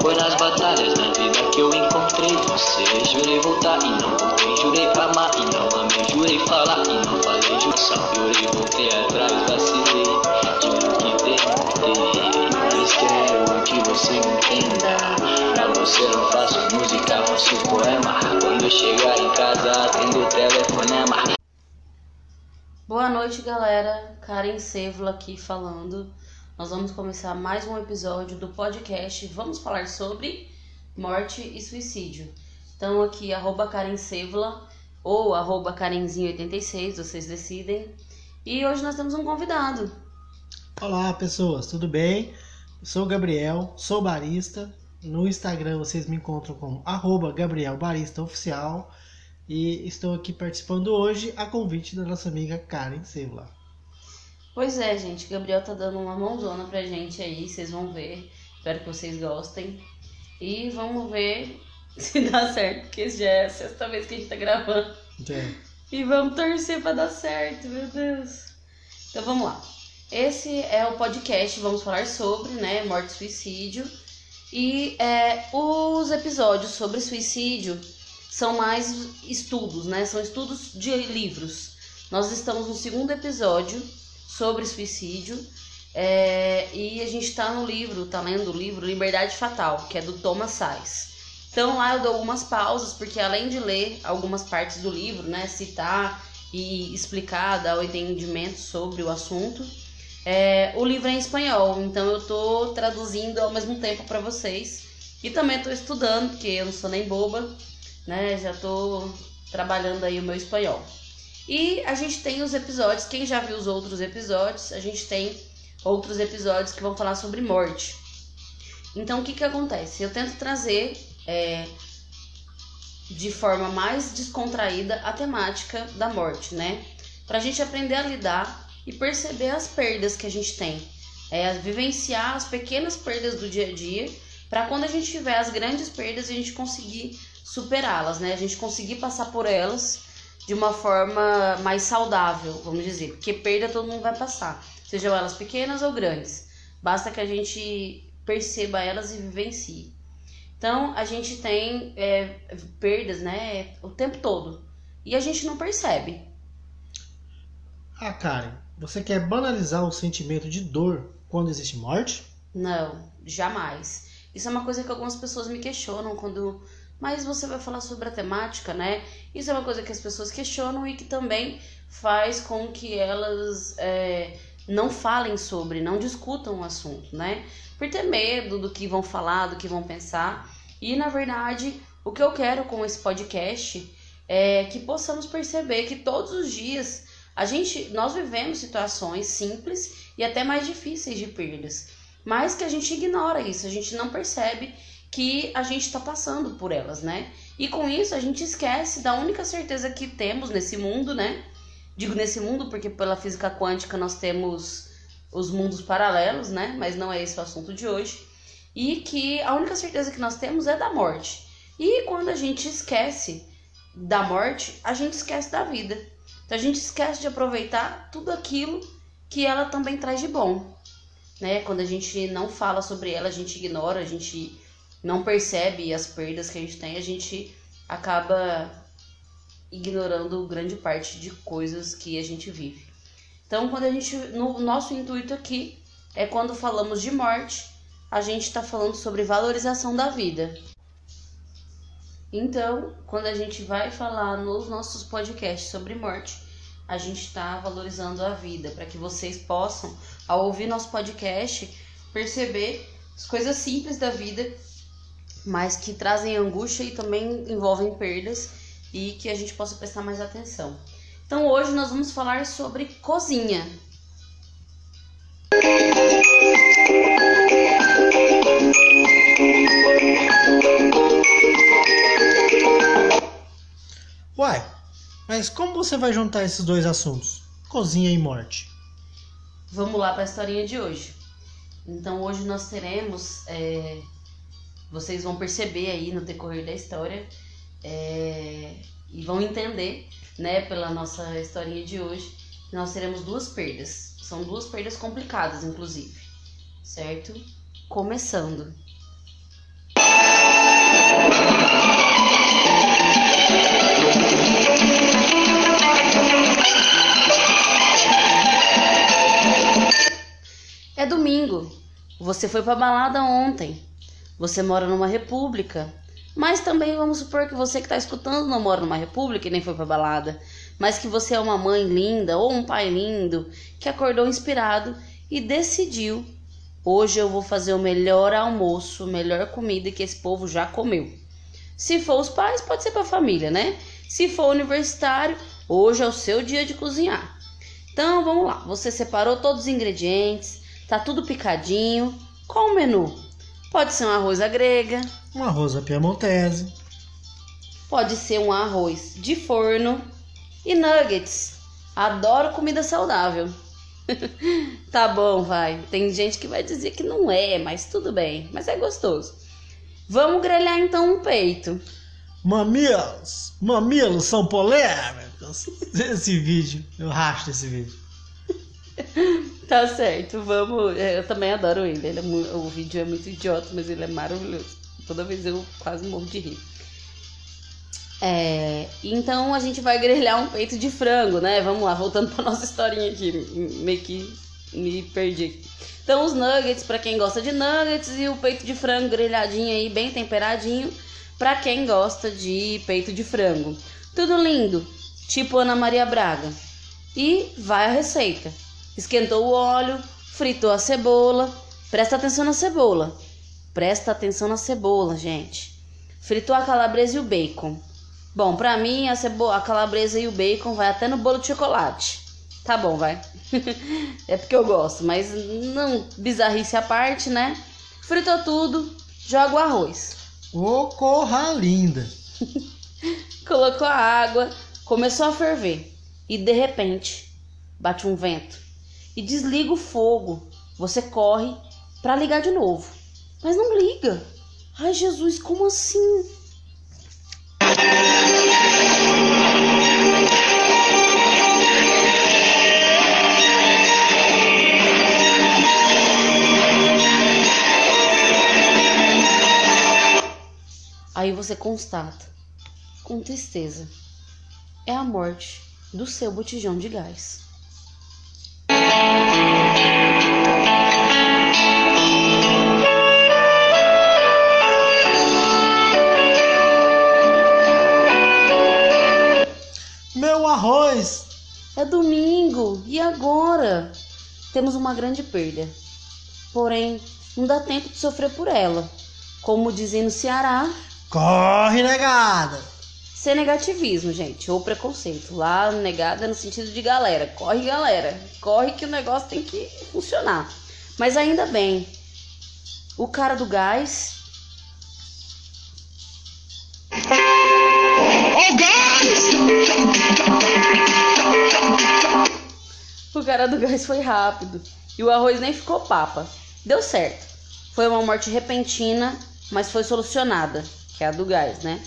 Foi nas batalhas da vida que eu encontrei você. Jurei voltar e não voltei. Jurei amar e não amei. Jurei falar e não falei. Jussão, jurei, voltei atrás, vacilei. Juro que tentei. Mas quero que você entenda. Pra você não faço música, faço poema. Quando eu chegar em casa, atendo o telefonema. Boa noite, galera. Karen Sevla aqui falando. Nós vamos começar mais um episódio do podcast. Vamos falar sobre morte e suicídio. Então aqui arroba Karen Sevla ou arroba Karenzinho86, vocês decidem. E hoje nós temos um convidado. Olá pessoas, tudo bem? Eu sou o Gabriel, sou barista. No Instagram vocês me encontram como arroba Gabriel Barista Oficial. E estou aqui participando hoje a convite da nossa amiga Karen Sevla. Pois é, gente, Gabriel tá dando uma mãozona pra gente aí, vocês vão ver. Espero que vocês gostem. E vamos ver se dá certo, porque já é a sexta vez que a gente tá gravando. É. E vamos torcer pra dar certo, meu Deus. Então vamos lá. Esse é o podcast, vamos falar sobre, né, morte e suicídio. E é, os episódios sobre suicídio são mais estudos, né? São estudos de livros. Nós estamos no segundo episódio sobre suicídio é, e a gente está no livro, tá lendo o livro Liberdade Fatal, que é do Thomas Sais. Então lá eu dou algumas pausas, porque além de ler algumas partes do livro, né, citar e explicar, dar o entendimento sobre o assunto, é, o livro é em espanhol, então eu tô traduzindo ao mesmo tempo para vocês. E também tô estudando, porque eu não sou nem boba, né? Já tô trabalhando aí o meu espanhol. E a gente tem os episódios, quem já viu os outros episódios, a gente tem outros episódios que vão falar sobre morte. Então o que que acontece? Eu tento trazer é, de forma mais descontraída a temática da morte, né? Pra gente aprender a lidar e perceber as perdas que a gente tem. É, vivenciar as pequenas perdas do dia a dia, para quando a gente tiver as grandes perdas, a gente conseguir superá-las, né? A gente conseguir passar por elas de uma forma mais saudável, vamos dizer. Porque perda todo mundo vai passar, sejam elas pequenas ou grandes. Basta que a gente perceba elas e vivencie. Então, a gente tem é, perdas, né, o tempo todo. E a gente não percebe. Ah, Karen, você quer banalizar o sentimento de dor quando existe morte? Não, jamais. Isso é uma coisa que algumas pessoas me questionam quando mas você vai falar sobre a temática, né? Isso é uma coisa que as pessoas questionam e que também faz com que elas é, não falem sobre, não discutam o assunto, né? Por ter medo do que vão falar, do que vão pensar. E na verdade, o que eu quero com esse podcast é que possamos perceber que todos os dias a gente, nós vivemos situações simples e até mais difíceis de perdas, mas que a gente ignora isso, a gente não percebe que a gente está passando por elas, né? E com isso a gente esquece da única certeza que temos nesse mundo, né? Digo nesse mundo porque pela física quântica nós temos os mundos paralelos, né? Mas não é esse o assunto de hoje. E que a única certeza que nós temos é da morte. E quando a gente esquece da morte, a gente esquece da vida. Então a gente esquece de aproveitar tudo aquilo que ela também traz de bom. Né? Quando a gente não fala sobre ela, a gente ignora, a gente não percebe as perdas que a gente tem, a gente acaba ignorando grande parte de coisas que a gente vive. Então, quando a gente, no nosso intuito aqui é quando falamos de morte, a gente está falando sobre valorização da vida. Então, quando a gente vai falar nos nossos podcasts sobre morte, a gente está valorizando a vida, para que vocês possam, ao ouvir nosso podcast, perceber as coisas simples da vida mas que trazem angústia e também envolvem perdas e que a gente possa prestar mais atenção. Então hoje nós vamos falar sobre cozinha. Uai, mas como você vai juntar esses dois assuntos? Cozinha e morte. Vamos lá para a historinha de hoje. Então hoje nós teremos é, vocês vão perceber aí no decorrer da história é, e vão entender, né, pela nossa historinha de hoje, que nós teremos duas perdas. São duas perdas complicadas, inclusive, certo? Começando. É domingo. Você foi pra balada ontem. Você mora numa república. Mas também vamos supor que você que está escutando não mora numa república e nem foi pra balada. Mas que você é uma mãe linda ou um pai lindo que acordou inspirado e decidiu: hoje eu vou fazer o melhor almoço, melhor comida que esse povo já comeu. Se for os pais, pode ser para a família, né? Se for universitário, hoje é o seu dia de cozinhar. Então vamos lá, você separou todos os ingredientes, tá tudo picadinho. Qual o menu? Pode ser um arroz grega, Um arroz piemontese. pode ser um arroz de forno e nuggets. Adoro comida saudável. tá bom, vai. Tem gente que vai dizer que não é, mas tudo bem. Mas é gostoso. Vamos grelhar então um peito. Mamilos! Mamilos são polêmicos! Esse vídeo, eu racho esse vídeo. Tá certo, vamos. é, Eu também adoro ele. ele é mu- o vídeo é muito idiota, mas ele é maravilhoso. Toda vez eu quase morro de rir. É, então a gente vai grelhar um peito de frango, né? Vamos lá, voltando pra nossa historinha aqui. Meio que me perdi aqui. Então os nuggets para quem gosta de nuggets e o peito de frango grelhadinho aí, bem temperadinho, para quem gosta de peito de frango. Tudo lindo, tipo Ana Maria Braga. E vai a receita. Esquentou o óleo, fritou a cebola. Presta atenção na cebola. Presta atenção na cebola, gente. Fritou a calabresa e o bacon. Bom, pra mim a cebola, a calabresa e o bacon vai até no bolo de chocolate. Tá bom, vai. é porque eu gosto, mas não bizarrice à parte, né? Fritou tudo, joga o arroz. Ô, corra linda! Colocou a água, começou a ferver e de repente bate um vento e desliga o fogo. Você corre para ligar de novo, mas não liga. Ai, Jesus, como assim? Aí você constata, com tristeza, é a morte do seu botijão de gás. Meu arroz! É domingo e agora? Temos uma grande perda. Porém, não dá tempo de sofrer por ela. Como dizem no Ceará, Corre, negada! Sem negativismo, gente, ou preconceito. Lá, negada no sentido de galera. Corre, galera. Corre que o negócio tem que funcionar. Mas ainda bem, o cara do gás O cara do gás foi rápido e o arroz nem ficou papa. Deu certo. Foi uma morte repentina, mas foi solucionada, que é a do gás, né?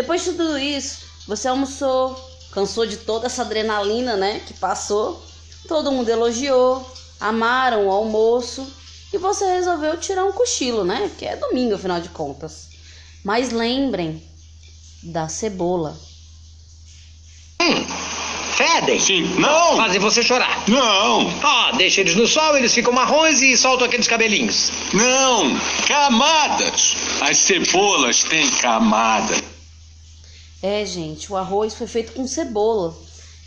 Depois de tudo isso, você almoçou, cansou de toda essa adrenalina, né, que passou. Todo mundo elogiou, amaram o almoço e você resolveu tirar um cochilo, né? Porque é domingo, afinal de contas. Mas lembrem da cebola. Fedem. Sim. Não! Fazem você chorar. Não! Ah, deixa eles no sol, eles ficam marrons e soltam aqueles cabelinhos. Não! Camadas! As cebolas têm camada. É, gente, o arroz foi feito com cebola.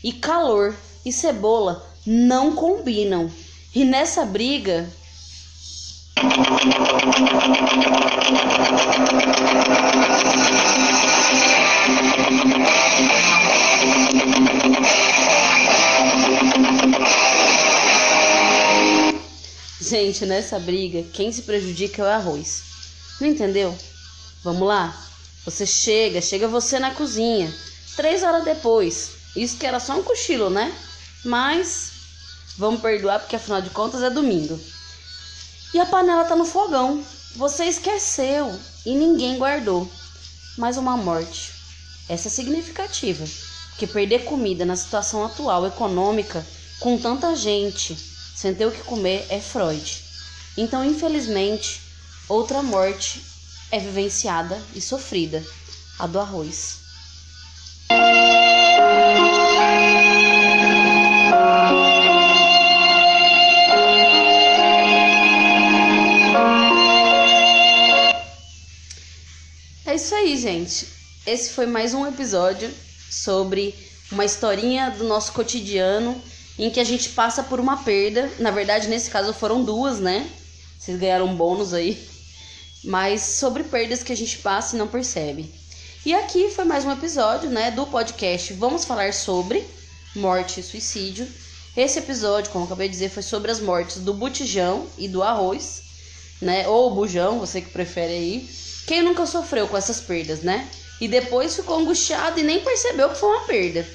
E calor e cebola não combinam. E nessa briga, gente, nessa briga, quem se prejudica é o arroz. Não entendeu? Vamos lá? Você chega, chega você na cozinha. Três horas depois. Isso que era só um cochilo, né? Mas vamos perdoar porque afinal de contas é domingo. E a panela tá no fogão. Você esqueceu e ninguém guardou. Mais uma morte. Essa é significativa, porque perder comida na situação atual econômica, com tanta gente sem ter o que comer, é Freud. Então, infelizmente, outra morte é vivenciada e sofrida, a do arroz. É isso aí, gente. Esse foi mais um episódio sobre uma historinha do nosso cotidiano em que a gente passa por uma perda. Na verdade, nesse caso foram duas, né? Vocês ganharam um bônus aí mas sobre perdas que a gente passa e não percebe. E aqui foi mais um episódio, né, do podcast Vamos falar sobre morte e suicídio. Esse episódio, como eu acabei de dizer, foi sobre as mortes do botijão e do arroz, né? Ou bujão, você que prefere aí. Quem nunca sofreu com essas perdas, né? E depois ficou angustiado e nem percebeu que foi uma perda.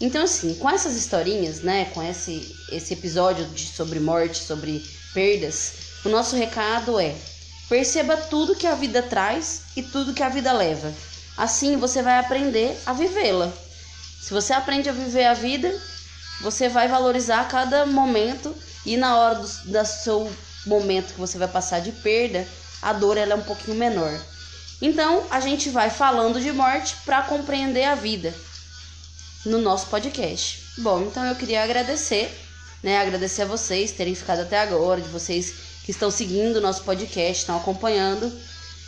Então, assim, com essas historinhas, né? Com esse, esse episódio de, sobre morte, sobre perdas, o nosso recado é: perceba tudo que a vida traz e tudo que a vida leva. Assim você vai aprender a vivê-la. Se você aprende a viver a vida, você vai valorizar cada momento e na hora do, do seu momento que você vai passar de perda, a dor ela é um pouquinho menor. Então, a gente vai falando de morte para compreender a vida no nosso podcast. Bom, então eu queria agradecer, né? Agradecer a vocês terem ficado até agora, de vocês que estão seguindo o nosso podcast, estão acompanhando.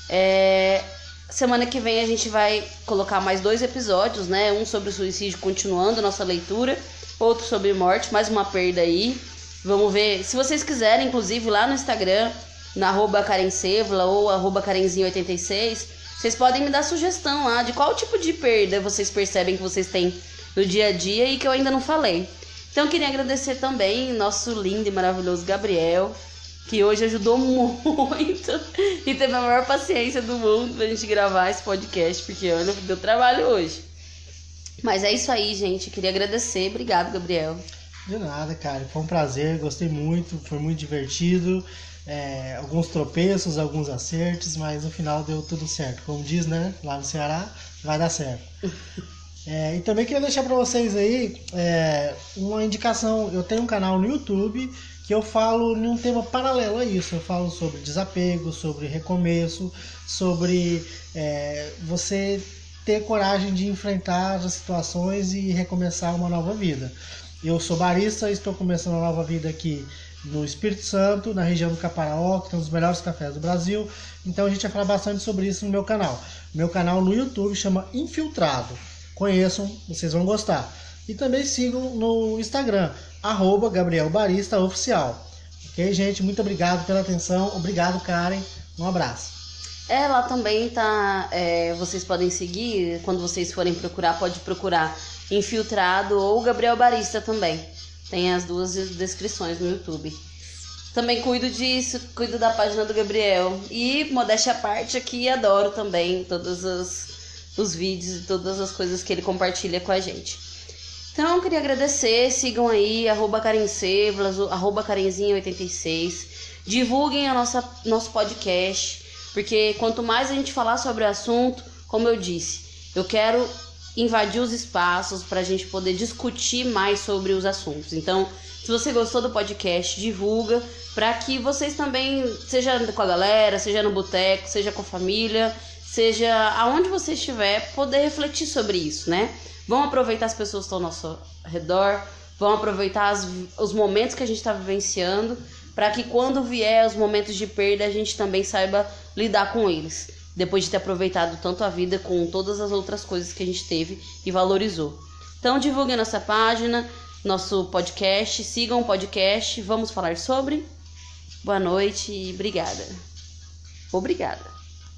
É, Semana que vem a gente vai colocar mais dois episódios, né? Um sobre suicídio, continuando nossa leitura, outro sobre morte, mais uma perda aí. Vamos ver. Se vocês quiserem, inclusive, lá no Instagram, na arroba Karencevla ou arroba Karenzinho86, vocês podem me dar sugestão lá de qual tipo de perda vocês percebem que vocês têm no dia a dia e que eu ainda não falei. Então eu queria agradecer também nosso lindo e maravilhoso Gabriel, que hoje ajudou muito e teve a maior paciência do mundo pra gente gravar esse podcast, porque olha, deu trabalho hoje. Mas é isso aí, gente. Queria agradecer. Obrigado, Gabriel. De nada, cara. Foi um prazer, gostei muito, foi muito divertido. É, alguns tropeços, alguns acertos, mas no final deu tudo certo. Como diz, né? Lá no Ceará, vai dar certo. É, e também queria deixar para vocês aí é, uma indicação. Eu tenho um canal no YouTube que eu falo num tema paralelo a isso. Eu falo sobre desapego, sobre recomeço, sobre é, você ter coragem de enfrentar as situações e recomeçar uma nova vida. Eu sou barista, estou começando uma nova vida aqui no Espírito Santo, na região do Caparaó, que tem um dos melhores cafés do Brasil. Então a gente vai falar bastante sobre isso no meu canal. Meu canal no YouTube chama Infiltrado. Conheçam, vocês vão gostar. E também sigam no Instagram, arroba Gabriel Barista Oficial. Ok, gente? Muito obrigado pela atenção. Obrigado, Karen. Um abraço. É, lá também tá. É, vocês podem seguir, quando vocês forem procurar, pode procurar Infiltrado ou Gabriel Barista também. Tem as duas descrições no YouTube. Também cuido disso, cuido da página do Gabriel. E, modéstia à parte, aqui adoro também todos os, os vídeos e todas as coisas que ele compartilha com a gente. Então, queria agradecer, sigam aí, arroba Karencevlas, arroba Karenzinha86. Divulguem a nossa, nosso podcast, porque quanto mais a gente falar sobre o assunto, como eu disse, eu quero invadir os espaços para a gente poder discutir mais sobre os assuntos. Então, se você gostou do podcast, divulga para que vocês também, seja com a galera, seja no boteco, seja com a família, seja aonde você estiver, poder refletir sobre isso, né? Vão aproveitar as pessoas que estão ao nosso redor, vão aproveitar as, os momentos que a gente está vivenciando, para que quando vier os momentos de perda, a gente também saiba lidar com eles depois de ter aproveitado tanto a vida com todas as outras coisas que a gente teve e valorizou. Então divulguem nossa página, nosso podcast, sigam o podcast, vamos falar sobre. Boa noite e obrigada. Obrigada.